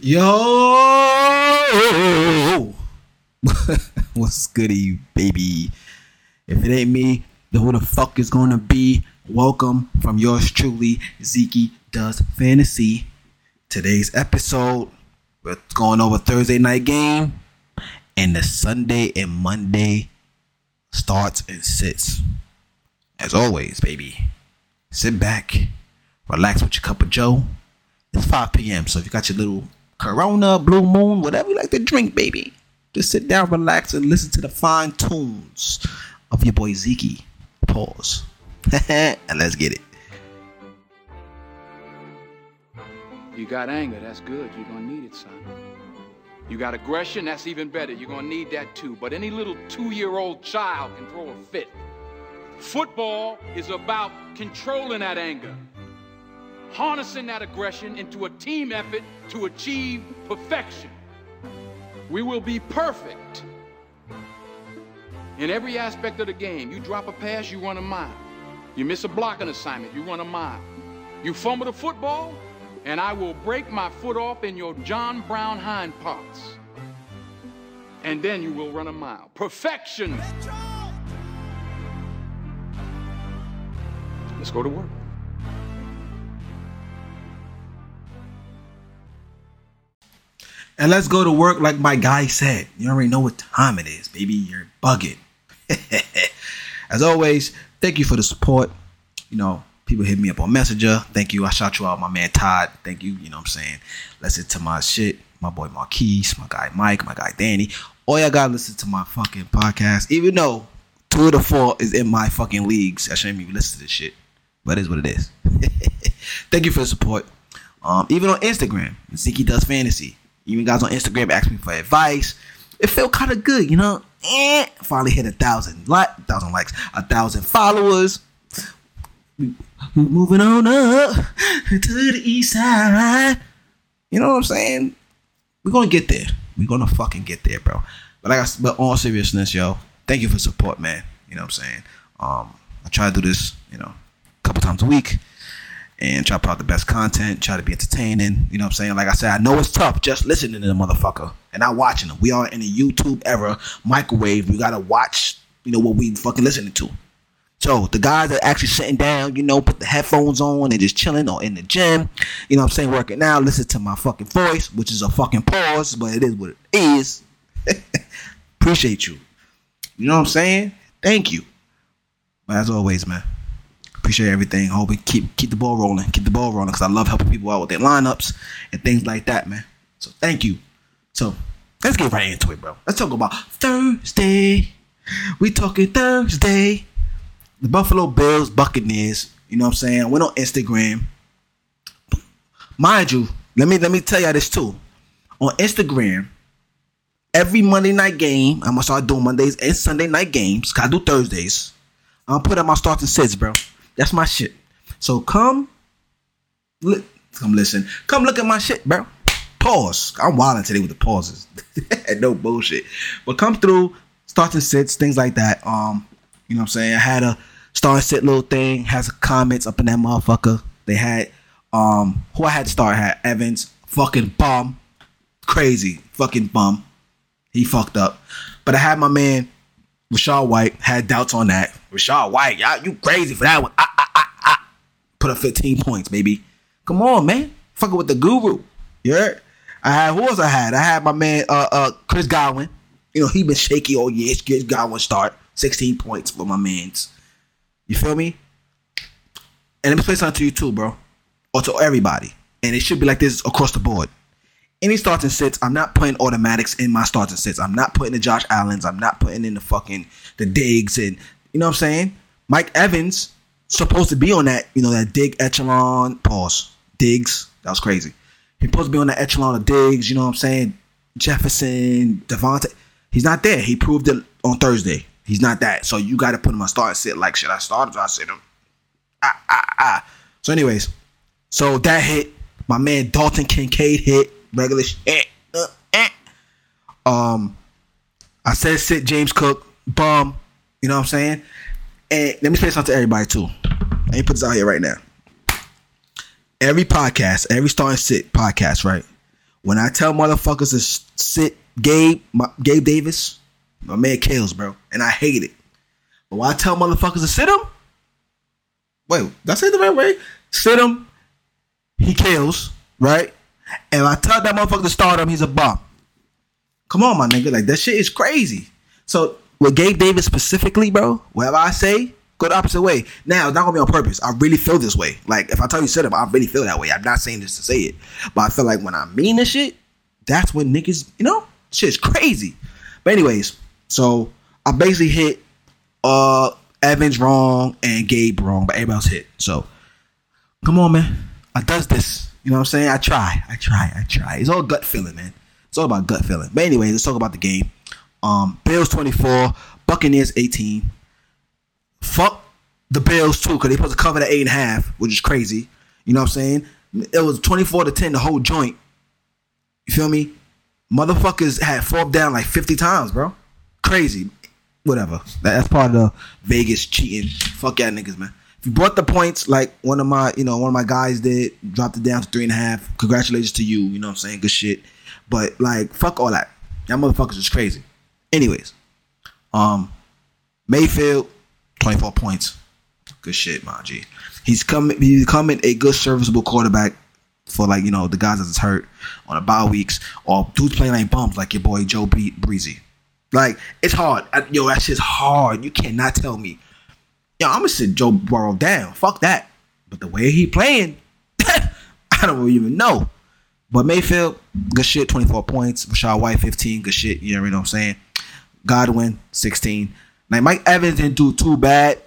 Yo, what's goody, baby? If it ain't me, then who the fuck is gonna be? Welcome from yours truly, Zeke Does Fantasy. Today's episode, we're going over Thursday night game and the Sunday and Monday starts and sits. As always, baby, sit back, relax with your cup of Joe. It's 5 p.m., so if you got your little Corona, Blue Moon, whatever you like to drink, baby, just sit down, relax, and listen to the fine tunes of your boy Zeke. Pause. and let's get it. You got anger, that's good. You're gonna need it, son. You got aggression, that's even better. You're gonna need that too. But any little two year old child can throw a fit. Football is about controlling that anger, harnessing that aggression into a team effort to achieve perfection. We will be perfect in every aspect of the game. You drop a pass, you run a mile. You miss a blocking assignment, you run a mile. You fumble the football, and I will break my foot off in your John Brown hind parts. And then you will run a mile. Perfection. Let's go to work. And let's go to work like my guy said. You already know what time it is, baby. You're bugging. As always, thank you for the support. You know, people hit me up on Messenger. Thank you. I shout you out, my man Todd. Thank you. You know what I'm saying? Listen to my shit. My boy Marquise, my guy Mike, my guy Danny. All y'all gotta listen to my fucking podcast. Even though two of the four is in my fucking leagues. I shouldn't even listen to this shit. But it is what it is. Thank you for the support. Um, even on Instagram, Zeke does fantasy. Even guys on Instagram ask me for advice. It felt kind of good, you know. Eh, finally hit a thousand like thousand likes, a thousand followers. We- Moving on up to the east side. You know what I'm saying? We're gonna get there. We're gonna fucking get there, bro. But like I, but all seriousness, yo, thank you for support, man. You know what I'm saying? Um, I try to do this, you know, a couple times a week and try to put out the best content, try to be entertaining. You know what I'm saying? Like I said, I know it's tough just listening to the motherfucker and not watching them. We are in a YouTube era, microwave. We gotta watch, you know, what we fucking listening to. So the guys that actually sitting down, you know, put the headphones on and just chilling or in the gym, you know what I'm saying, working out, listen to my fucking voice, which is a fucking pause, but it is what it is. Appreciate you. You know what I'm saying? Thank you. But as always, man, appreciate everything. Hope we keep keep the ball rolling, keep the ball rolling, because I love helping people out with their lineups and things like that, man. So thank you. So let's get right into it, bro. Let's talk about Thursday. We talking Thursday. The Buffalo Bills Buccaneers. You know what I'm saying? Went on Instagram. Mind you, let me let me tell y'all this too. On Instagram, every Monday night game, I'm gonna start doing Mondays and Sunday night games. 'cause I do Thursdays. I'm gonna put up my starting sets, bro. That's my shit. So come, li- come listen. Come look at my shit, bro. Pause. I'm wilding today with the pauses. no bullshit. But come through, starting sits, things like that. Um, you know what I'm saying? I had a start sit little thing, has comments up in that motherfucker. They had um who I had to start had Evans, fucking bum. Crazy, fucking bum. He fucked up. But I had my man Rachaad White, had doubts on that. Rachaad White, y'all, you crazy for that one. Ah, ah, ah, ah. Put up 15 points, baby. Come on, man. Fucking with the guru. Heard? I had who else I had? I had my man uh uh Chris Godwin. You know, he been shaky all year. Chris Godwin start. 16 points for my mans. You feel me? And let me play something to you too, bro. Or to everybody. And it should be like this across the board. Any starts and sets, I'm not putting automatics in my starts and sets. I'm not putting the Josh Allens. I'm not putting in the fucking the Diggs and you know what I'm saying? Mike Evans supposed to be on that, you know, that dig echelon pause. Diggs. That was crazy. He's supposed to be on that echelon of Diggs, you know what I'm saying? Jefferson, Devontae. He's not there. He proved it on Thursday. He's not that. So you got to put him on start sit. Like, should I start? I sit him. Ah, ah, ah. So, anyways, so that hit. My man Dalton Kincaid hit. Regular shit. Uh, eh. Um, I said sit James Cook. Bum. You know what I'm saying? And let me say something to everybody too. Let me put this out here right now. Every podcast, every starting sit podcast, right? When I tell motherfuckers to sit Gabe, my, Gabe Davis, my man kills, bro, and I hate it. But when I tell motherfuckers to sit him, wait, did I say it the right way? Sit him, he kills, right? And I tell that motherfucker to start him, he's a bum. Come on, my nigga, like that shit is crazy. So with Gabe Davis specifically, bro, whatever I say, go the opposite way. Now, it's not gonna be on purpose. I really feel this way. Like if I tell you sit him, I really feel that way. I'm not saying this to say it, but I feel like when I mean this shit, that's when niggas, you know, shit's crazy. But anyways, so I basically hit uh Evans wrong and Gabe wrong, but everybody else hit. So come on, man. I does this. You know what I'm saying? I try. I try. I try. It's all gut feeling, man. It's all about gut feeling. But anyways, let's talk about the game. Um, Bills 24, Buccaneers 18. Fuck the Bills too, because they supposed to cover the eight and a half, which is crazy. You know what I'm saying? It was 24 to 10 the whole joint. You feel me? Motherfuckers had fourth down like 50 times, bro. Crazy. Whatever. That's part of the Vegas cheating. Fuck y'all niggas, man. If you brought the points like one of my, you know, one of my guys did, dropped it down to three and a half. Congratulations to you. You know what I'm saying? Good shit. But like, fuck all that. Y'all motherfuckers is crazy. Anyways, um, Mayfield, 24 points. Good shit, my G. He's coming. He's becoming a good, serviceable quarterback for like you know the guys that's hurt on a bye weeks or dudes playing like bums like your boy Joe Be- Breezy. Like it's hard. I, yo, that shit's hard. You cannot tell me. Yo, I'm gonna sit Joe Burrow down. Fuck that. But the way he playing, I don't even know. But Mayfield, good shit, 24 points. Rachaad White, 15, good shit. You know what I'm saying? Godwin, 16. Now Mike Evans didn't do too bad.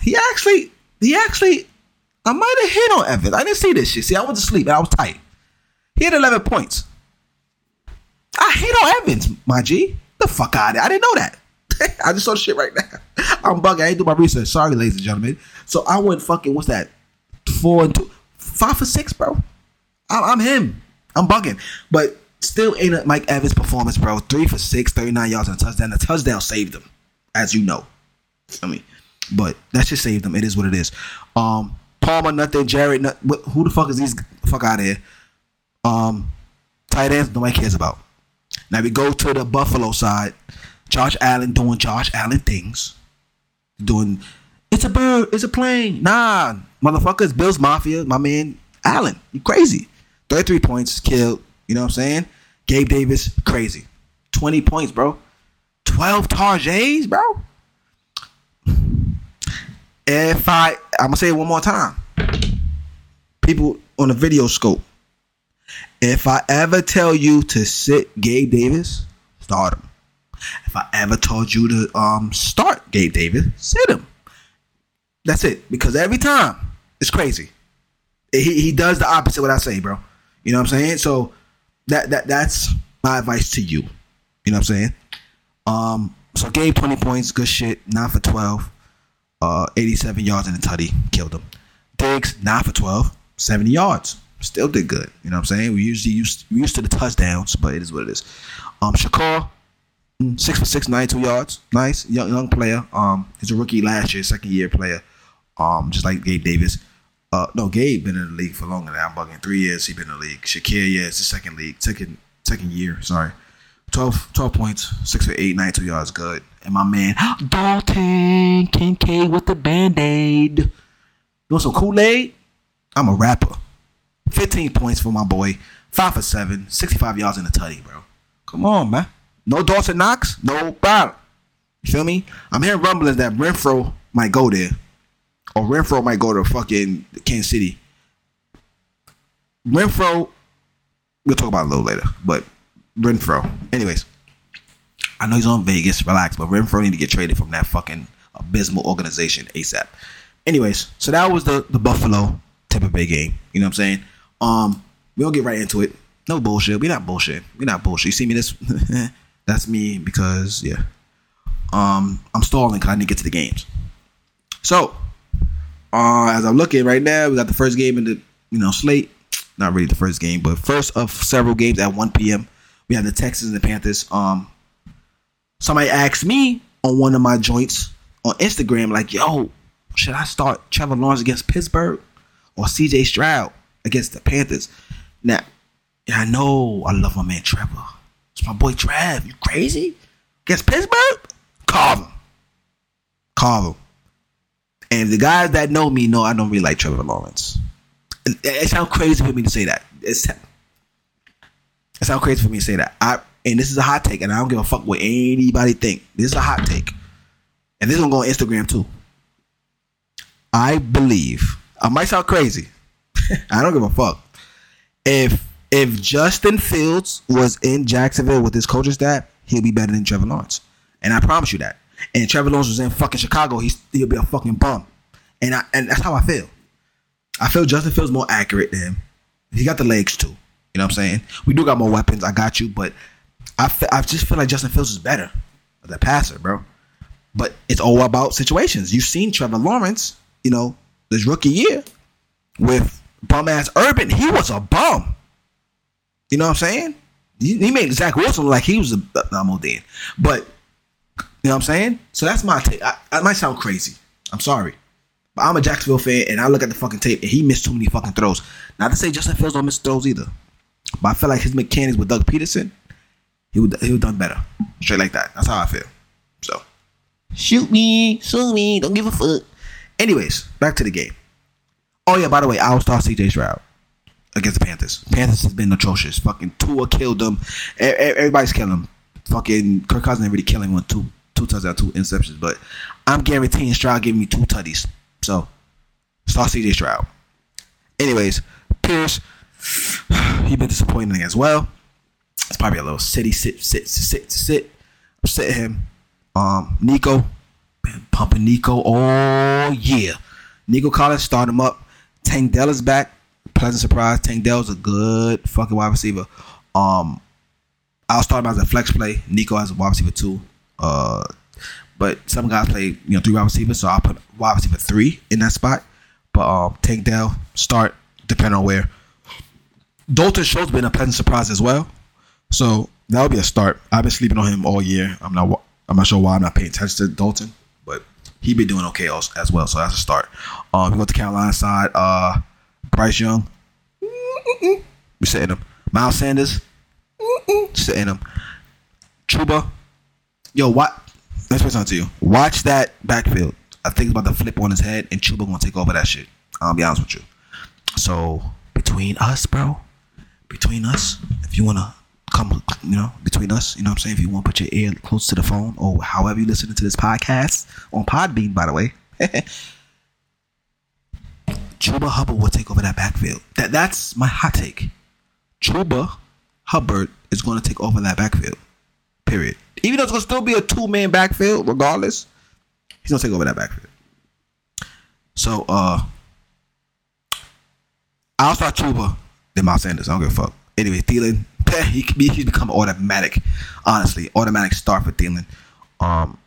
He actually, he actually, I might have hit on Evans. I didn't see this shit. See, I went to sleep and I was tight. He had 11 points. I hit on Evans, my G. The fuck out of it. I didn't know that. I just saw the shit right now. I'm bugging. I ain't do my research. Sorry, ladies and gentlemen. So I went fucking, what's that? Four and two, five for six, bro. I'm him. I'm bugging. But still ain't a Mike Evans performance, bro. Three for six, 39 yards and a touchdown. The touchdown saved him, as you know. I mean, but that just saved him. It is what it is. Um, Palmer, nothing. Jared, not, what, who the fuck is these? Fuck out of here. Um, tight ends, nobody cares about. Now we go to the Buffalo side. Josh Allen doing Josh Allen things. Doing, it's a bird, it's a plane. Nah, motherfuckers, Bills Mafia, my man Allen. You crazy. 33 points, killed. You know what I'm saying? Gabe Davis, crazy. 20 points, bro. 12 targets, bro. If I, I'm gonna say it one more time. People on the video scope. If I ever tell you to sit Gabe Davis, start him. If I ever told you to um start Gabe Davis, sit him. That's it. Because every time it's crazy. He, he does the opposite what I say, bro. You know what I'm saying? So that that that's my advice to you. You know what I'm saying? Um, so Gabe 20 points, good shit, 9 for 12, uh, 87 yards in a tutty, killed him. Diggs, 9 for 12, 70 yards. Still did good. You know what I'm saying? We usually used we used to the touchdowns, but it is what it is. Um Shakir, mm, six for six, 92 yards. Nice. Young young player. Um, he's a rookie last year, second year player. Um, just like Gabe Davis. Uh, no, Gabe been in the league for longer than I'm bugging. Three years he been in the league. Shakir, yeah, it's the second league, second second year. Sorry, 12, 12 points, six for eight, 92 yards, good. And my man Dalton Kincaid with the band aid. You want some Kool Aid? I'm a rapper. 15 points for my boy. Five for seven, 65 yards in the tutty, bro. Come on, man. No Dawson Knox, no problem. You feel me? I'm hearing rumblings that Renfrow might go there. Or Renfrow might go to fucking Kansas City. Renfrow, we'll talk about it a little later. But Renfrow. Anyways, I know he's on Vegas, relax, but Renfrow need to get traded from that fucking abysmal organization ASAP. Anyways, so that was the the Buffalo Tampa Bay game. You know what I'm saying? Um, we'll get right into it. No bullshit. We're not bullshit. We're not bullshit. You see me this? That's me because yeah. Um, I'm stalling because I need to get to the games. So, uh, as I'm looking right now, we got the first game in the you know slate. Not really the first game, but first of several games at 1 p.m. We have the Texans and the Panthers. Um, somebody asked me on one of my joints on Instagram, like, "Yo, should I start Trevor Lawrence against Pittsburgh or C.J. Stroud against the Panthers?" Now, I know. I love my man Trevor. It's my boy Trev. You crazy? Against Pittsburgh? Carve him. Carve him. And the guys that know me know I don't really like Trevor Lawrence. It, it sounds crazy for me to say that. It's, it sounds crazy for me to say that. I and this is a hot take, and I don't give a fuck what anybody think. This is a hot take, and this one go on Instagram too. I believe I might sound crazy. I don't give a fuck. If if Justin Fields was in Jacksonville with his coaching staff, he'll be better than Trevor Lawrence, and I promise you that. And Trevor Lawrence was in fucking Chicago, he's, he'll be a fucking bum, and I and that's how I feel. I feel Justin Fields more accurate than him. He got the legs too. You know what I'm saying? We do got more weapons. I got you, but I, fe- I just feel like Justin Fields is better as a passer, bro. But it's all about situations. You've seen Trevor Lawrence, you know, this rookie year with bum ass Urban. He was a bum. You know what I'm saying? He, made Zach Wilson like he was a no, I'm. But you know what I'm saying? So that's my take. I, I might sound crazy. I'm sorry. But I'm a Jacksonville fan and I look at the fucking tape and he missed too many fucking throws. Not to say Justin Fields don't miss throws either. But I feel like his mechanics with Doug Pederson, he would he would done better. Straight like that. That's how I feel. So shoot me, sue me, don't give a fuck. Anyways, back to the game. Oh yeah, by the way, I will start CJ Stroud against the Panthers. Panthers has been atrocious. Fucking Tua killed them. Everybody's killing them. Fucking Kirk Cousins didn't really kill him with two touchdowns, two interceptions. But I'm guaranteeing Stroud giving me two tutties. So start CJ Stroud. Anyways, Pierce, he been disappointing as well. It's probably a little city sit sit sit sit. I'm sitting him. Um, Nico, been pumping Nico all year. Nico Collins start him up. Tank Dell is back. Pleasant surprise. Tank Dell's a good fucking wide receiver. Um, I'll start him as a flex play. Nico as a wide receiver two. Uh, but some guys play you know three wide receivers, so I'll put wide receiver three in that spot. But um, Tank Dell start depending on where. Dalton Schultz been a pleasant surprise as well, so that would be a start. I've been sleeping on him all year. I'm not. I'm not sure why I'm not paying attention to Dalton, but he been doing okay also, as well. So that's a start. Um, we go to Carolina side. Uh, Bryce Young, we sitting him. Miles Sanders, sitting him. Chuba, yo, what? Let's put something to you. Watch that backfield. I think about to flip on his head, and Chuba gonna take over that shit. I'll be honest with you. So between us, bro, between us, if you wanna come, you know, between us, you know what I'm saying? If you wanna put your ear close to the phone or however you listening to this podcast on Podbean, by the way. Chuba Hubbard will take over that backfield. That that's my hot take. Chuba Hubbard is going to take over that backfield. Period. Even though it's to still be a two man backfield, regardless, he's to take over that backfield. So, uh, I'll start Chuba, then Miles Sanders. I don't give a fuck. Anyway, Thielen, he he's become automatic. Honestly, automatic start for Thielen. Um,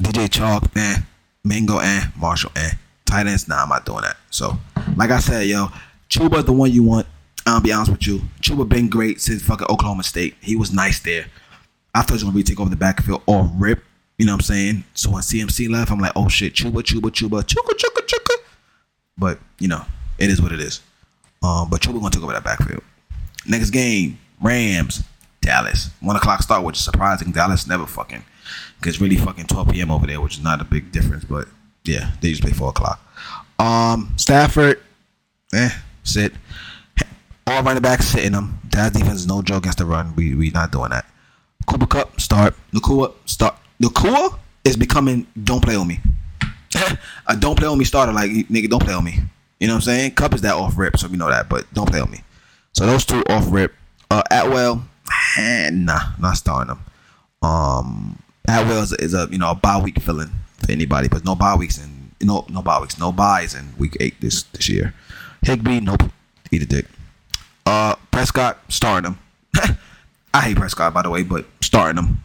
DJ Chark, man, Mingo, and Marshall, and tight ends. Nah, I'm not doing that. So, like I said, yo, Chuba's the one you want. I'll be honest with you. Chuba been great since fucking Oklahoma State. He was nice there. I thought he was gonna be take over the backfield or rip. You know what I'm saying? So when CMC left, I'm like, oh shit, Chuba, Chuba, Chuba, Chuba, Chuba, Chuba. But you know, it is what it is. Um, but Chuba gonna take over that backfield. Next game, Rams, Dallas. One o'clock start, which is surprising. Dallas never fucking it's really fucking 12 p.m. over there, which is not a big difference, but yeah, they usually play four o'clock. Um, Stafford, eh, sit. All running backs sitting them. That defense is no joke against the run. We we not doing that. Cooper Kupp start. Nacua start. Nacua is becoming don't play on me. a don't play on me starter like nigga don't play on me. You know what I'm saying? Kupp is that off rip, so we know that, but don't play on me. So those two off rip. Uh, Atwell, nah, not starting them. Um, Atwell is, is a you know a bye week filling for anybody, but no bye weeks and no no bye weeks, no buys in week eight this this year. Higbee, nope, eat a dick. Uh, Prescott, starting him. I hate Prescott by the way, but starting him.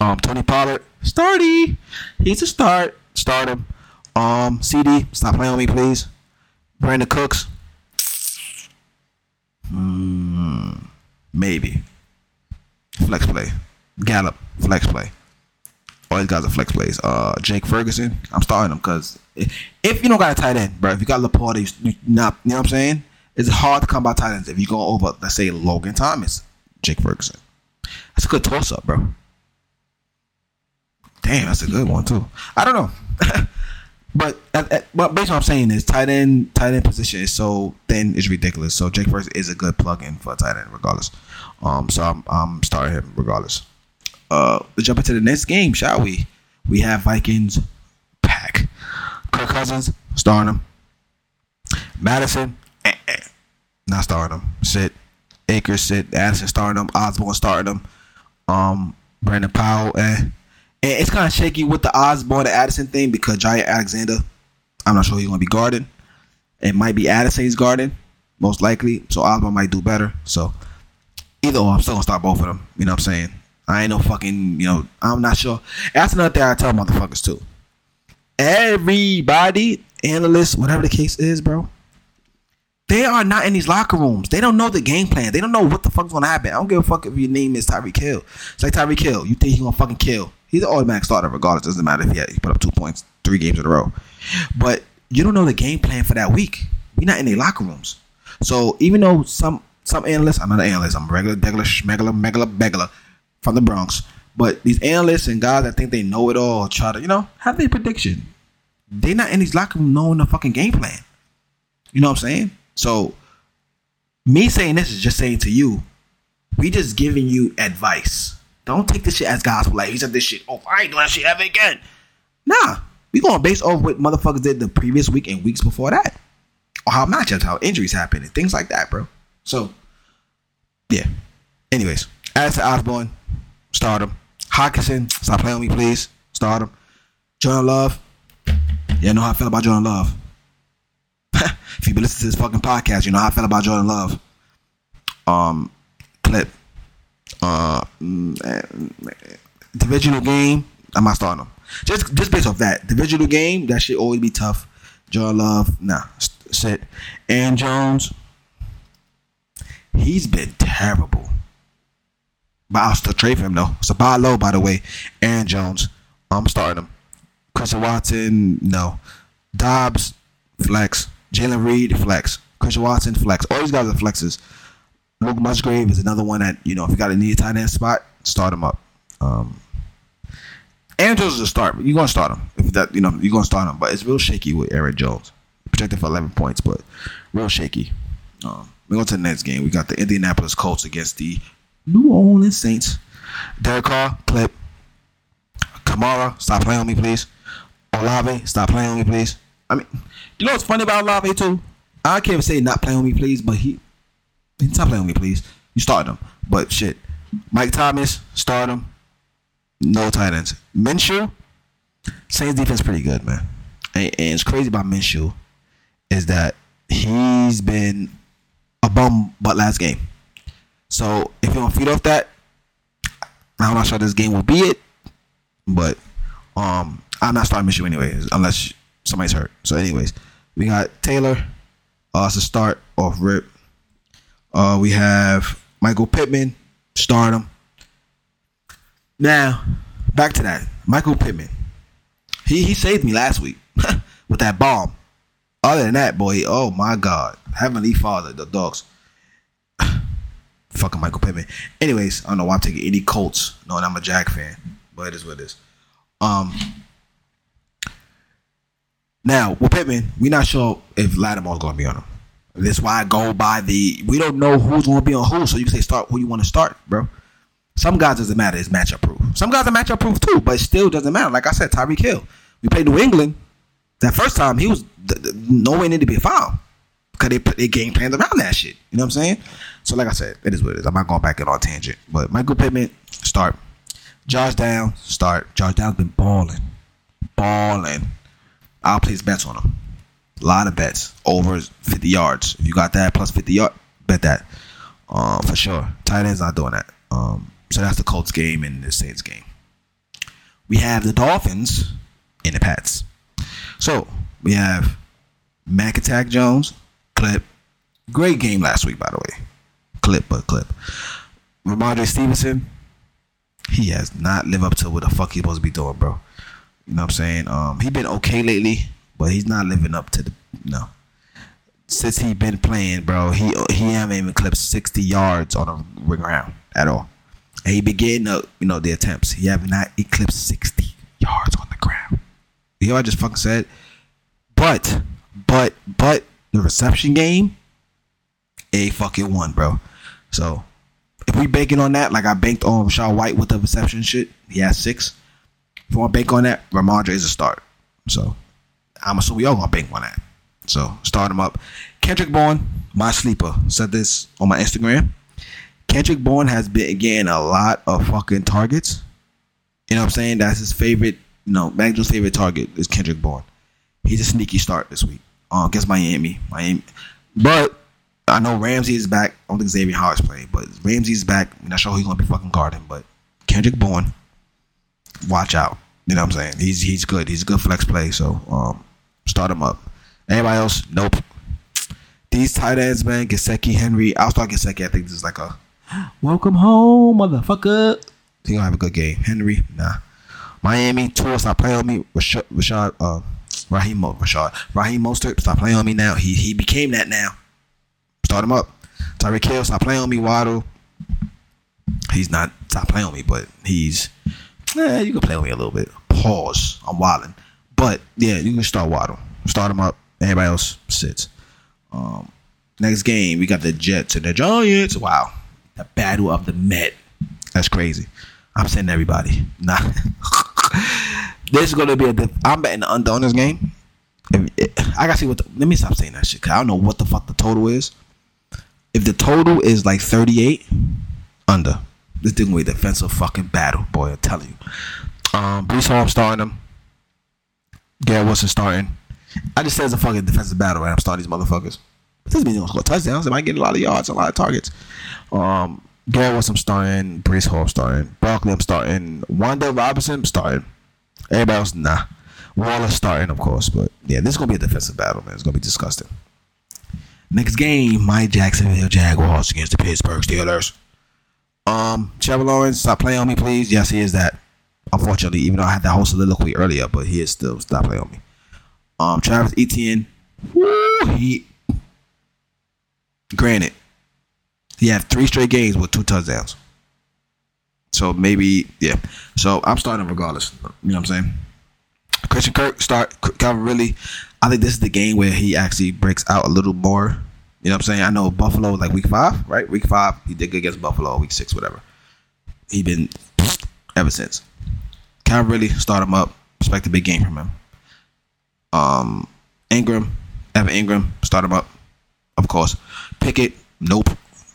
Um, Tony Pollard, starty. He's a start. Start him. Um, CD, stop playing on me, please. Brandin Cooks. Hmm, maybe. Flex play. Gallup, flex play. All these guys are flex plays. Uh, Jake Ferguson, I'm starting him because if you don't got a tight end, bro, if you got Laporte, you not, you know what I'm saying? it's hard to come by tight ends if you go over, let's say Logan Thomas, Jake Ferguson. That's a good toss up, bro. Damn, that's a good one too. I don't know, but but based on what I'm saying is tight end tight end position is so thin, it's ridiculous. So Jake First is a good plug in for tight end regardless. Um, so I'm I'm starting him regardless. Uh, let's jump into the next game, shall we? We have Vikings pack. Kirk Cousins starting him. Mattison, eh, eh, not starting him. Akers sit. Addison starting him. Osborn starting him. Um, Brandon Powell, eh. And it's kind of shaky with the Osborn and Addison thing because Jaire Alexander, I'm not sure he's to be guarding. It might be Addison he's guarding, most likely. So Osborn might do better. So either or, I'm still to start both of them. You know what I'm saying? I ain't no fucking, you know, I'm not sure. That's another thing I tell motherfuckers too. Everybody, analysts, whatever the case is, bro, they are not in these locker rooms. They don't know the game plan. They don't know what the fuck's gonna happen. I don't give a fuck if your name is Tyreek Hill. It's like Tyreek Hill. You think he's gonna fucking kill. He's an automatic starter regardless. Doesn't matter if he, had, he put up two points three games in a row. But you don't know the game plan for that week. We're not in the locker rooms. So even though some some analysts, I'm not an analyst, I'm a regular, regular, megala, megala, begala from the Bronx. But these analysts and guys that think they know it all try to, you know, have their prediction. They're not in these locker rooms knowing the fucking game plan. You know what I'm saying? So me saying this is just saying to you, we just giving you advice. Don't take this shit as gospel. Like he said this shit. Oh, I ain't doing that shit ever again. Nah, we gonna base off what motherfuckers did the previous week and weeks before that, or how matchups, how injuries happen, and things like that, bro. So, yeah. Anyways, as to Osborn, start him. Hockenson, stop playing with me, please. Start him. Jordan Love. Yeah, know how I feel about Jordan Love. If you've been listening to this fucking podcast, you know how I feel about Jordan Love. Um, clip. Uh, mm, divisional game. I'm not starting him. Just just based off that divisional game, that should always be tough. Jordan Love, nah, sit. And Jones, he's been terrible. But I'll still trade for him though. So buy low, by the way. Aaron Jones, I'm starting him. Christian Watson, no. Doubs, flex. Jayden Reed, flex. Christian Watson, flex. All these guys are flexes. Luke Musgrave is another one that, you know, if you got a need tight end spot, start him up. Um, Aaron is a start, but you're gonna start him. If that you know, you're gonna start him. But it's real shaky with Aaron Jones. Projected for 11 points, but real shaky. Um, we go to the next game. We got the Indianapolis Colts against the New Orleans Saints. Derek Carr, clip. Kamara, stop playing on me, please. Olave, stop playing on me, please. I mean, you know what's funny about Olave too? I can't say not playing on me, please, but he, he not playing on me, please. You start him, but shit. Mike Thomas, start him. No tight ends. Minshew, Saints defense pretty good, man. And, and it's crazy about Minshew is that he's been a bum but last game. So if you don't feed off that, I'm not sure this game will be it. But um, I'm not starting Minshew anyways, unless somebody's hurt. So, anyways, we got Taylor uh, to start off rip. Uh, we have Michael Pittman, start him. Now, back to that. Michael Pittman. He he saved me last week with that bomb. Other than that, boy, oh my God. Heavenly Father, the dogs. Fucking Michael Pittman. Anyways, I don't know why I'm taking any Colts, knowing I'm a Jack fan. But it is what it is. Um now with Pittman, we're not sure if Lattimore's gonna be on him. That's why I go by the we don't know who's gonna be on who, so you can say start who you want to start, bro. Some guys doesn't matter, it's matchup proof. Some guys are matchup proof too, but it still doesn't matter. Like I said, Tyreek Hill. We played New England. That first time he was th- th- nowhere near to be found. Because they their game plans around that shit. You know what I'm saying? So like I said, it is what it is. I'm not going back in on tangent. But Michael Pittman, start. Josh Down, start. Josh Down's been balling. Balling. I'll place bets on him. A lot of bets. Over 50 yards. If you got that plus 50 yards, bet that. Um, for sure. Tight end's not doing that. Um, so that's the Colts game and the Saints game. We have the Dolphins and the Pats. So we have Mac Attack Jones, clip. Great game last week, by the way. Clip, but clip. Rhamondre Stevenson, he has not lived up to what the fuck he's supposed to be doing, bro. You know what I'm saying? Um, he been okay lately, but he's not living up to the no. since he been playing, bro, he he haven't even clipped 60 yards on the ground at all. And he began the you know the attempts. He have not eclipsed 60 yards on the ground. You know what I just fucking said? But but but the reception game, a fucking one, bro. So if we banking on that, like I banked on Rachaad White with the reception shit, he has six. If you want to bank on that, Rhamondre is a start. So I'm assuming we all gonna bank on that. So start him up. Kendrick Bourne, my sleeper, said this on my Instagram. Kendrick Bourne has been getting a lot of fucking targets. You know what I'm saying? That's his favorite, you know, Magnum's favorite target is Kendrick Bourne. He's a sneaky start this week. Uh, against Miami. Miami. But I know Ramsey is back. I don't think Xavier Howard's playing, but Ramsey's back. I'm not sure who he's gonna be fucking guarding, but Kendrick Bourne, watch out. You know what I'm saying? He's he's good. He's a good flex play. So um, start him up. Anybody else? Nope. These tight ends, man, Gesicki, Henry. I'll start Gesicki. I think this is like a welcome home, motherfucker. He gonna have a good game. Henry, nah. Miami, Tua, stop playing on me. Rashad, Rashad uh, Raheem, Rashad, Raheem Mostert, stop playing on me now. He he became that now. Start him up. Tyreek Hill, stop playing on me. Waddle. He's not stop playing on me, but he's eh, you can play with me a little bit. Pause. I'm wilding. But yeah, you can start Waddle. Start him up. Everybody else sits. Um, next game, we got the Jets and the Giants. Wow. The battle of the Met. That's crazy. I'm sending everybody. Nah. this is gonna be a. Def- I'm betting the under on this game. I gotta see what. The, let me stop saying that shit. Cause I don't know what the fuck the total is. If the total is like 38, under. This thing a defensive fucking battle, boy. I'm telling you. Um, Breece Hall, I'm starting him. Garrett Wilson starting. I just said it's a fucking defensive battle, right? I'm starting these motherfuckers. This doesn't mean they're gonna score touchdowns. They might get a lot of yards, a lot of targets. Um, Garrett Wilson, starting. Breece Hall, starting. Barkley, I'm starting. Wanda Robinson, starting. Everybody else, nah. Waller starting, of course, but yeah, this is gonna be a defensive battle, man. It's gonna be disgusting. Next game, my Jacksonville Jaguars against the Pittsburgh Steelers. Um, Trevor Lawrence, stop playing on me, please. Yes, he is that. Unfortunately, even though I had that whole soliloquy earlier, but he is still stop playing on me. Um, Travis Etienne, woo, he. Granted, he had three straight games with two touchdowns. So maybe, yeah. So I'm starting regardless. You know what I'm saying? Christian Kirk start Calvin Ridley. I think this is the game where he actually breaks out a little more. You know what I'm saying? I know Buffalo was like week five, right? Week five, he did good against Buffalo. Week six, whatever. He been ever since. Can't really start him up. Expect a big game from him. Um, Engram, Evan Engram, start him up. Of course. Pickett, nope.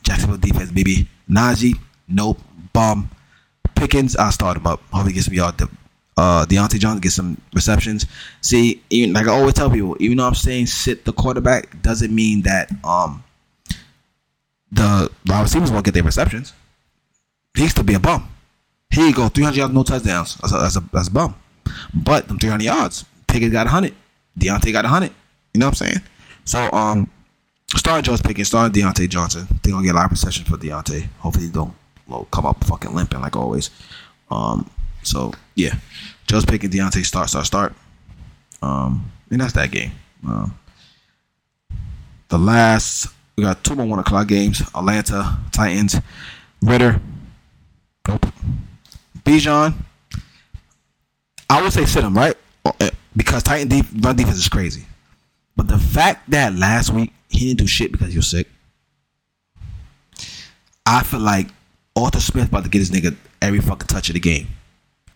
Jacksonville defense, baby. Najee, nope. Bomb. Pickens, I'll start him up. Hope he gets me all the uh Diontae Johnson get some receptions. See, even like I always tell people, even though I'm saying sit the quarterback, doesn't mean that um the wide receivers won't get their receptions. He used to be a bum. Here you go, 300 yards, no touchdowns. That's a, that's a, that's a bum. But them 300 yards, Pickett got 100. Diontae got 100. You know what I'm saying? So, um, starting Jones Pickett, starting Diontae Johnson. They're going to get a lot of receptions for Diontae. Hopefully, he don't come up fucking limping like always. Um, so, yeah. Jones picking Diontae, start, start, start. Um, and that's that game. Um, the last, we got two more 1 o'clock games. Atlanta, Titans, Ridder. Nope. Bijan. I would say sit him, right? Because Titan deep, run defense is crazy. But the fact that last week he didn't do shit because he was sick, I feel like Arthur Smith about to get his nigga every fucking touch of the game.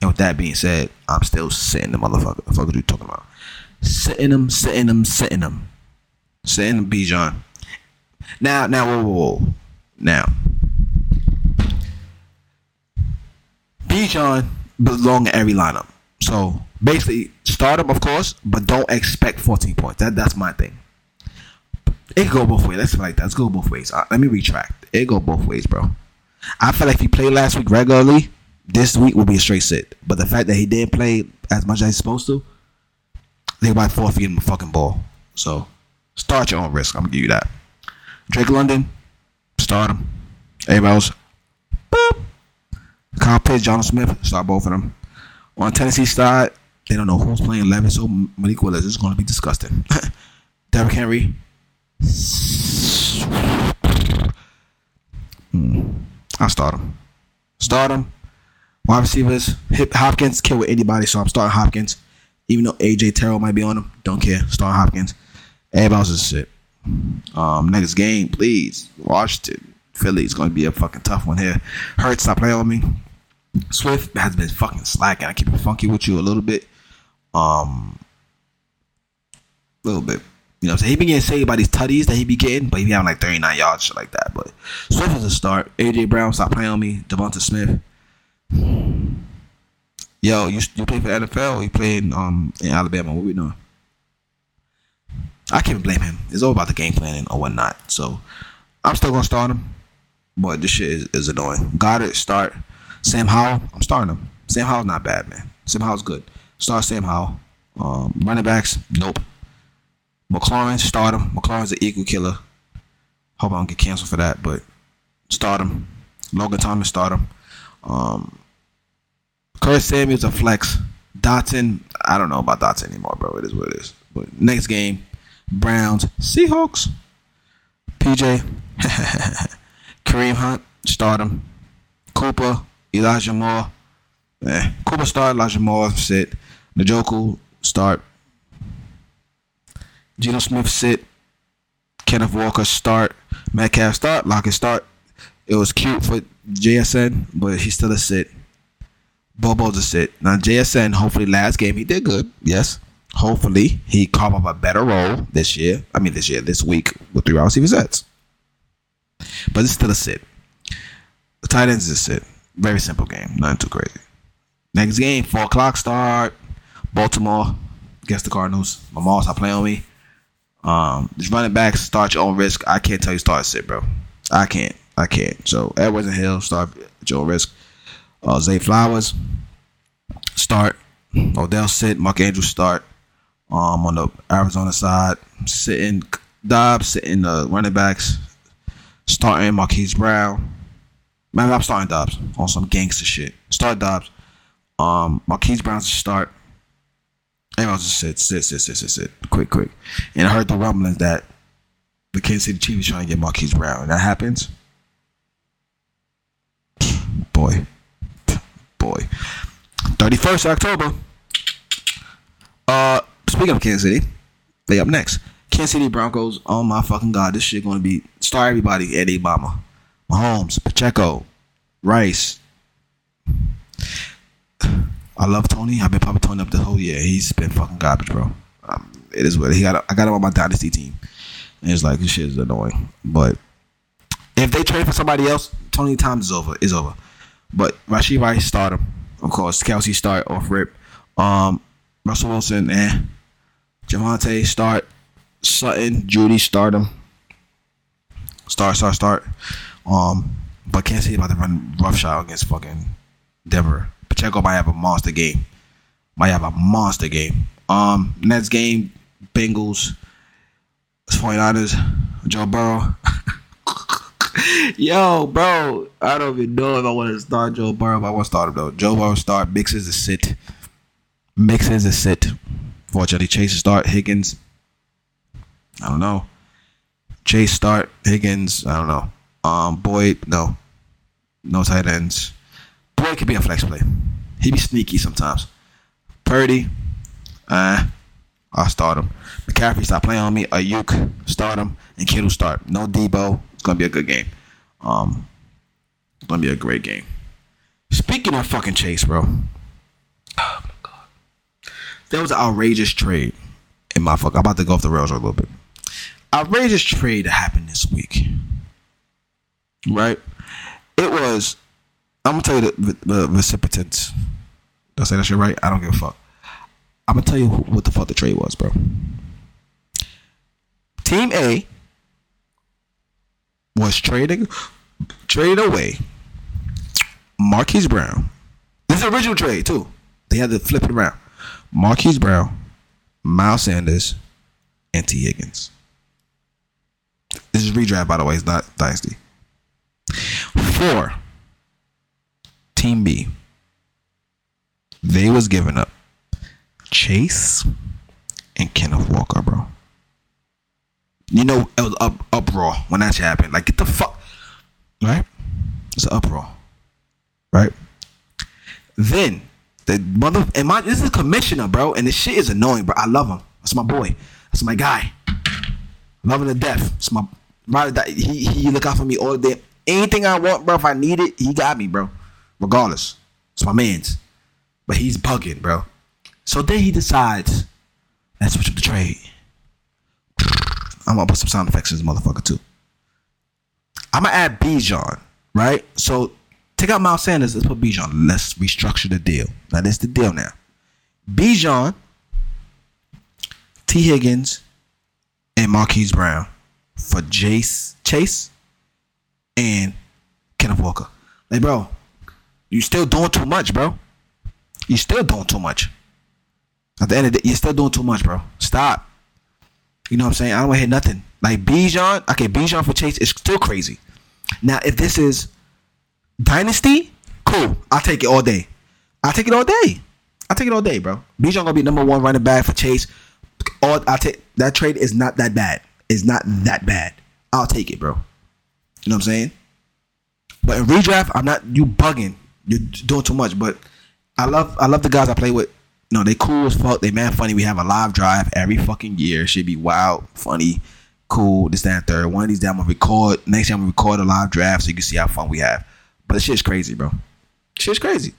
And with that being said, I'm still sitting the motherfucker. The fuck are you talking about? Sitting him, sitting him, sitting him. Sitting him, Bijan. Now, now, whoa, whoa, whoa. Now. Bijan belong in every lineup. So basically, start him, of course, but don't expect 14 points. That that's my thing. It go both ways. Let's like that. Let's go both ways. Uh, let me retract. It go both ways, bro. I feel like if he played last week regularly, this week will be a straight sit. But the fact that he didn't play as much as he's supposed to, they might forfeit him a fucking ball. So start your own risk. I'm gonna give you that. Drake London, start him. Everybody else, boop. Kyle Pitts, Jonnu Smith, start both of them. On Tennessee side, they don't know who's playing Levis or Malik Willis. It's going to be disgusting. Derrick Henry, Hmm. I'll start him. Start him. Wide receivers, Hopkins, kill with anybody, so I'm starting Hopkins. Even though AJ Terrell might be on him, don't care. Start Hopkins. Everybody else is shit. Um, next game, please. Washington, Philly is going to be a fucking tough one here. Hurts, stop playing with me. Swift has been fucking slacking. I keep it funky with you a little bit. Um, a little bit. You know what I'm saying? He been getting saved by these tutties that he be getting, but he be having like 39 yards, shit like that. But Swift is a start. AJ Brown, stop playing on me. Devonta Smith. Yo, you you play for NFL? You played um in Alabama? What we doing? I can't blame him. It's all about the game planning or whatnot. So I'm still gonna start him, but this shit is, is annoying. Goddard start. Sam Howell, I'm starting him. Sam Howell's not bad, man. Sam Howell's good. Start Sam Howell. Um, running backs, nope. McLaurin, start him. McLaurin's an equal killer. Hope I don't get canceled for that, but start him. Logan Thomas, start him. Um, Curtis Samuel's a flex. Dotson, I don't know about Dotson anymore, bro. It is what it is. But next game, Browns, Seahawks. PJ, Kareem Hunt, start him. Cooper, Elijah Moore. Eh, Cooper start, Elijah Moore sit. Njoku start. Geno Smith sit. Kenneth Walker start. Metcalf start. Lockett start. It was cute for JSN, but he's still a sit. Bobo's a sit. Now JSN, hopefully last game he did good. Yes. Hopefully he carve up a better role this year. I mean this year, this week with three wide receiver sets. But it's still a sit. The tight ends is a sit. Very simple game. Nothing too crazy. Next game, four o'clock start. Baltimore against the Cardinals. My mom stop playing on me. Um, just running back, start your own risk. I can't tell you start sit, bro. I can't. I can't. So Edwards and Hill start your own risk. Uh, Zay Flowers start. Odell sit. Mark Andrews start. Um, on the Arizona side, sitting Dobbs, sitting the running backs, starting Marquise Brown. Man, I'm starting Dobbs on some gangster shit. Start Dobbs. Um, Marquise Brown's a start. Everyone's just sit, sit, sit, sit, sit, sit. Quick, quick. And I heard the rumblings that the Kansas City Chiefs trying to get Marquise Brown. That happens. Boy. Boy. 31st October. Uh speaking of Kansas City, they up next. Kansas City Broncos. Oh my fucking god, this shit gonna be star everybody. Eddie Obama. Mahomes, Pacheco, Rice. I love Tony. I've been popping Tony up the whole year. He's been fucking garbage, bro. Um, it is what he got. I got him on my dynasty team. And it's like this shit is annoying. But if they trade for somebody else, Tony Times is over. Is over. But Rashee Rice start him. Of course, Kelce start off rip. Um, Russell Wilson, eh. Javonte start. Sutton, Jeudy start him. Start, start, start. Um, but can't see about to run roughshod against fucking Denver. Pacheco might have a monster game. Might have a monster game. Um, next game, Bengals, 49ers, Joe Burrow. Yo, bro, I don't even know if I want to start Joe Burrow, but I want to start him though. Joe Burrow start. Mix is a sit. Mix is a sit. Fortunately, Chase start. Higgins. I don't know. Chase start. Higgins. I don't know. Um, Boyd. No. No tight ends. Boyd could be a flex play. He be sneaky sometimes. Purdy. Uh, I'll start him. McCaffrey stop playing on me. Aiyuk start him, and Kittle start. No Debo. It's gonna be a good game. Um, it's gonna be a great game. Speaking of fucking Chase, bro. Oh my god, there was an outrageous trade in my fuck. I'm about to go off the rails a little bit. Outrageous trade that happened this week. Right? It was. I'm gonna tell you the, the recipients. Did I say that shit right? I don't give a fuck. I'm gonna tell you what the fuck the trade was, bro. Team A was trading traded away Marquise Brown. This is the original trade too. They had to flip it around. Marquise Brown, Miles Sanders, and Tee Higgins. This is redraft, by the way. It's not dynasty. Four. Team B. They was giving up Chase and Kenneth Walker, bro. You know it was up uproar when that shit happened. Like get the fuck right. It's an uproar, right? Then the mother and my this is a commissioner, bro, and this shit is annoying, bro. I love him. That's my boy. That's my guy. Loving to death. It's my or. He he look out for me all day. Anything I want, bro. If I need it, he got me, bro. Regardless, it's my man's. But he's bugging, bro. So then he decides, let's switch up the trade. I'm gonna put some sound effects in this motherfucker too. I'm gonna add Bijan, right? So take out Miles Sanders. Let's put Bijan. Let's restructure the deal. Now this the deal now. Bijan, T. Higgins, and Marquise Brown for Jace Chase and Kenneth Walker. Like, bro, you still doing too much, bro. You still doing too much. At the end of the day, you're still doing too much, bro. Stop. You know what I'm saying? I don't want to hear nothing. Like Bijan, okay, Bijan for Chase is still crazy. Now, if this is Dynasty, cool. I'll take it all day. I'll take it all day. I'll take it all day, bro. Bijan gonna be number one running back for Chase. All I take that trade is not that bad. It's not that bad. I'll take it, bro. You know what I'm saying? But in redraft, I'm not you bugging. You're doing too much. But I love I love the guys I play with. No, they cool as fuck. They man funny. We have a live drive every fucking year. Should be wild, funny, cool. This, that, and third. One of these days I'm gonna record. Next time I'm gonna record a live draft so you can see how fun we have. But the shit's crazy, bro. Shit's crazy.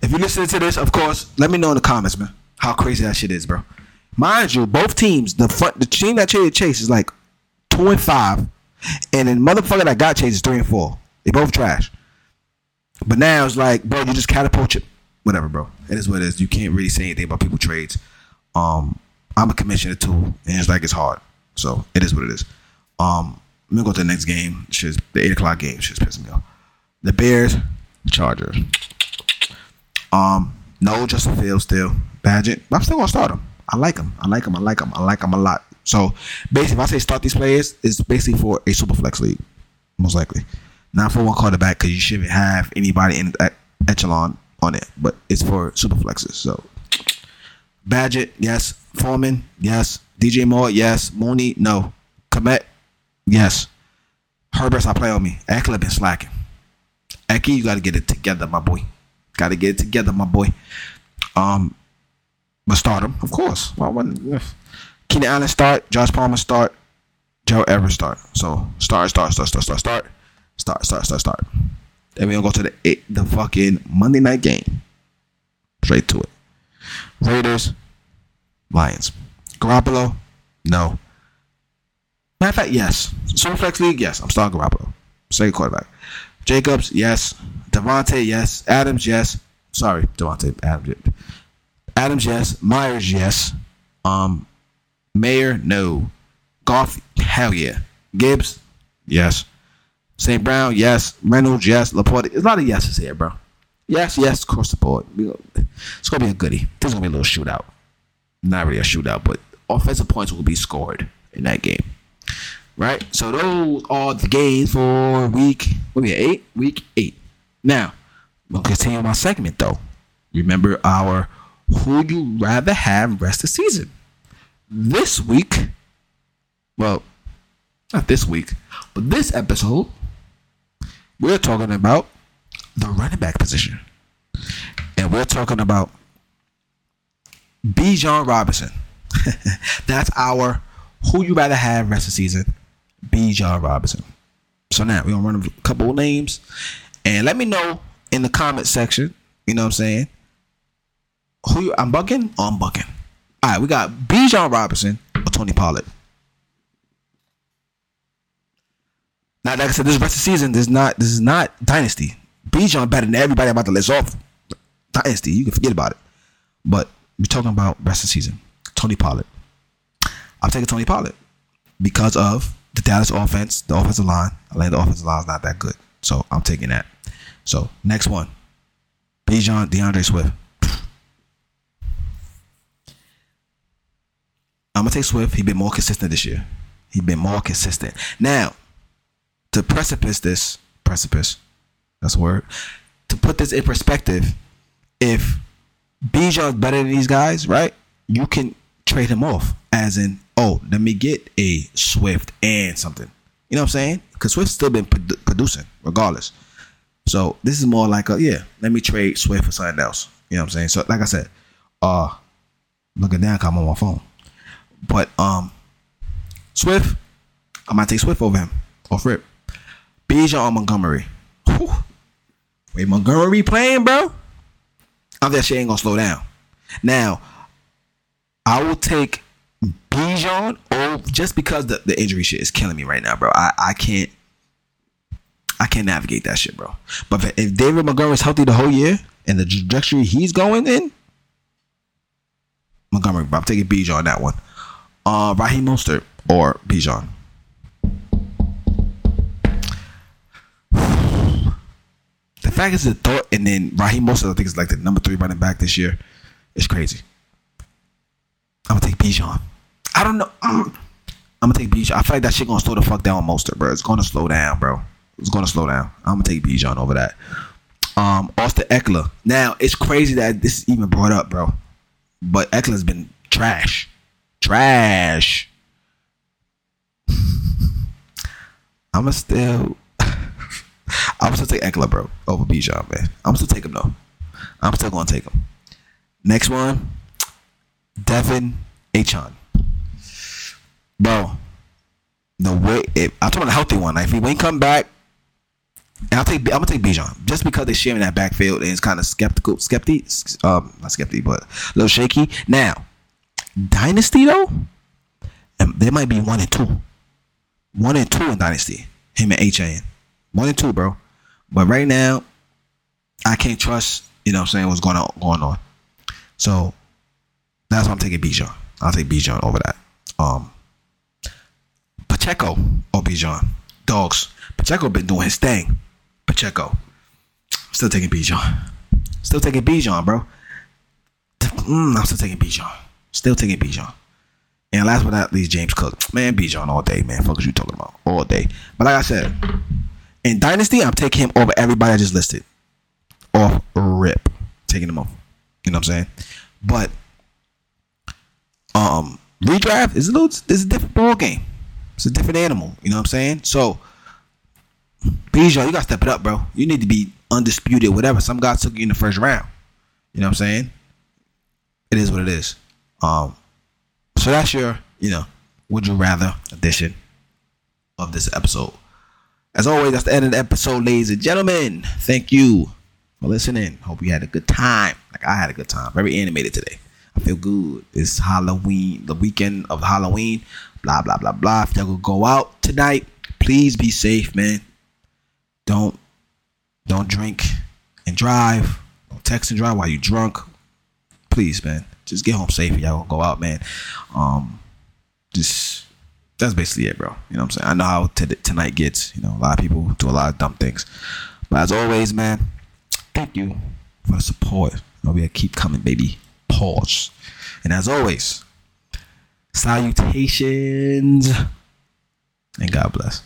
If you listen to this, of course, let me know in the comments, man, how crazy that shit is, bro. Mind you, both teams, the front, the team that traded Chase is like two and five, and then motherfucker that got Chase is three and four. They both trash. But now it's like, bro, you just catapult it. Whatever, bro. It is what it is. You can't really say anything about people trades. Um, I'm a commissioner too, and it's like it's hard. So it is what it is. Um, I'm gonna go to the next game. Shit's the eight o'clock game. Shit's pissing me off. The Bears, Chargers. Um, no Justin Fields still. Bagent. But I'm still gonna start him. I like him. I like him. I like him. I like him a lot. So basically, if I say start these players, it's basically for a super flex league, most likely. Not for one quarterback because you shouldn't have anybody in echelon on it, but it's for super flexes. So Bagent, yes. Foreman, yes. DJ Moore, yes. Mooney, no. Kmet, yes. Herbert's I play on me. Ekeler been slacking. Ecky, you got to get it together, my boy. Got to get it together, my boy. Um, but start him, of course. Why wouldn't? Keenan Allen start. Josh Palmer start. Joe Evers start. So start, start, start, start, start, start, start, start, start, start. Then we gonna go to the eight, the fucking Monday night game. Straight to it. Raiders, Lions. Garoppolo, no. Matter of fact, yes. Superflex League, yes. I'm starting Garoppolo. Second quarterback. Jacobs, yes. Davante, yes. Adams, yes. Sorry, Davante Adams. Adams, yes. Meyers, yes. Um, Mayer, no. Goff, hell yeah. Gibbs, yes. St. Brown, yes. Reynolds, yes. LaPorta, there's a lot of yeses here, bro. Yes, yes, across the board. It's gonna be a goodie. There's gonna be a little shootout. Not really a shootout, but offensive points will be scored in that game. Right? So those are the games for week what we eight? Week eight. Now, we'll continue my segment though. Remember our who you rather have rest of the season. This week, well, not this week, but this episode, we're talking about the running back position. And we're talking about Bijan Robinson. That's our who you rather have rest of the season, Bijan Robinson. So now we're gonna run a couple of names and let me know in the comment section, you know what I'm saying? Who you, I'm bugging I'm bugging. All right, we got Bijan Robinson or Tony Pollard. Now, like I said, this rest of the season, this is not this is not dynasty. Bijan better than everybody about to list off. Dynasty, you can forget about it. But we're talking about rest of the season. Tony Pollard. I'm taking Tony Pollard because of the Dallas offense, the offensive line. I think the offensive line is not that good. So I'm taking that. So next one. Bijan D'Andre Swift. I'm gonna take Swift. He been more consistent this year. He been more consistent. Now, to precipice this precipice, that's a word. To put this in perspective, if Bijan's better than these guys, right? You can trade him off. As in, oh, let me get a Swift and something. You know what I'm saying? Because Swift's still been produ- producing regardless. So this is more like a yeah, let me trade Swift for something else. You know what I'm saying? So like I said, uh looking down, I'm on my phone. But um Swift, I might take Swift over him. Off rip. Bijan or Montgomery. Whew. Wait, Montgomery playing, bro? I that shit ain't gonna slow down. Now, I will take Bijan oh just because the, the injury shit is killing me right now, bro. I, I can't I can't navigate that shit, bro. But if, if David Montgomery's healthy the whole year and the trajectory he's going in, Montgomery, bro, I'm taking Bijan on that one. Uh Raheem Mostert or Bijan. Fact is the thought, and then Raheem Mostert, I think is like the number three running back this year. It's crazy. I'm gonna take Bijan. I don't know. I'm gonna take Bijan. I feel like that shit gonna slow the fuck down Mostert, bro. It's gonna slow down, bro. It's gonna slow down. I'm gonna take Bijan over that. Um, Austin Ekeler. Now it's crazy that this is even brought up, bro. But Ekeler's been trash, trash. I'ma still, I'm still take Ekeler, bro, over Bijan, man. I'm still take him though. I'm still gonna take him. Next one, De'Von Achane. Bro, the way it, I'm talking about a healthy one. Like if he ain't come back, and I'll take I'm gonna take Bijan just because they're sharing that backfield and it's kind of skeptical, skeptic, um, not skeptic, but a little shaky. Now, dynasty though, and there might be one and two, one and two in dynasty. Him and HN, one and two, bro. But right now, I can't trust. You know, what I'm saying what's going on going on. So that's why I'm taking Bijan. I'll take Bijan over that. Um, Pacheco or Bijan. Dogs. Pacheco been doing his thing. Pacheco. Still taking Bijan. Still taking Bijan, bro. Mm, I'm still taking Bijan. Still taking Bijan. And last but not least, James Cook. Man, Bijan all day, man. Fuck is you talking about? All day. But like I said, in Dynasty, I'm taking him over everybody I just listed. Off rip. Taking him off. You know what I'm saying? But um redraft is a little it's a different ball game. It's a different animal. You know what I'm saying? So Bijan, you gotta step it up, bro. You need to be undisputed, whatever. Some guys took you in the first round. You know what I'm saying? It is what it is. Um so that's your, you know, would you rather edition of this episode. As always, that's the end of the episode, ladies and gentlemen. Thank you for listening. Hope you had a good time. Like I had a good time. Very animated today. I feel good. It's Halloween, the weekend of Halloween. Blah blah blah blah. If y'all go out tonight, please be safe, man. Don't don't drink and drive. Don't text and drive while you drunk. Please, man. Just get home safe. Y'all go out, man. Um, just that's basically it, bro. You know what I'm saying? I know how t- tonight gets. You know, a lot of people do a lot of dumb things. But as always, man, thank you for the support. You know, we keep coming, baby. Pause. And as always, salutations and God bless.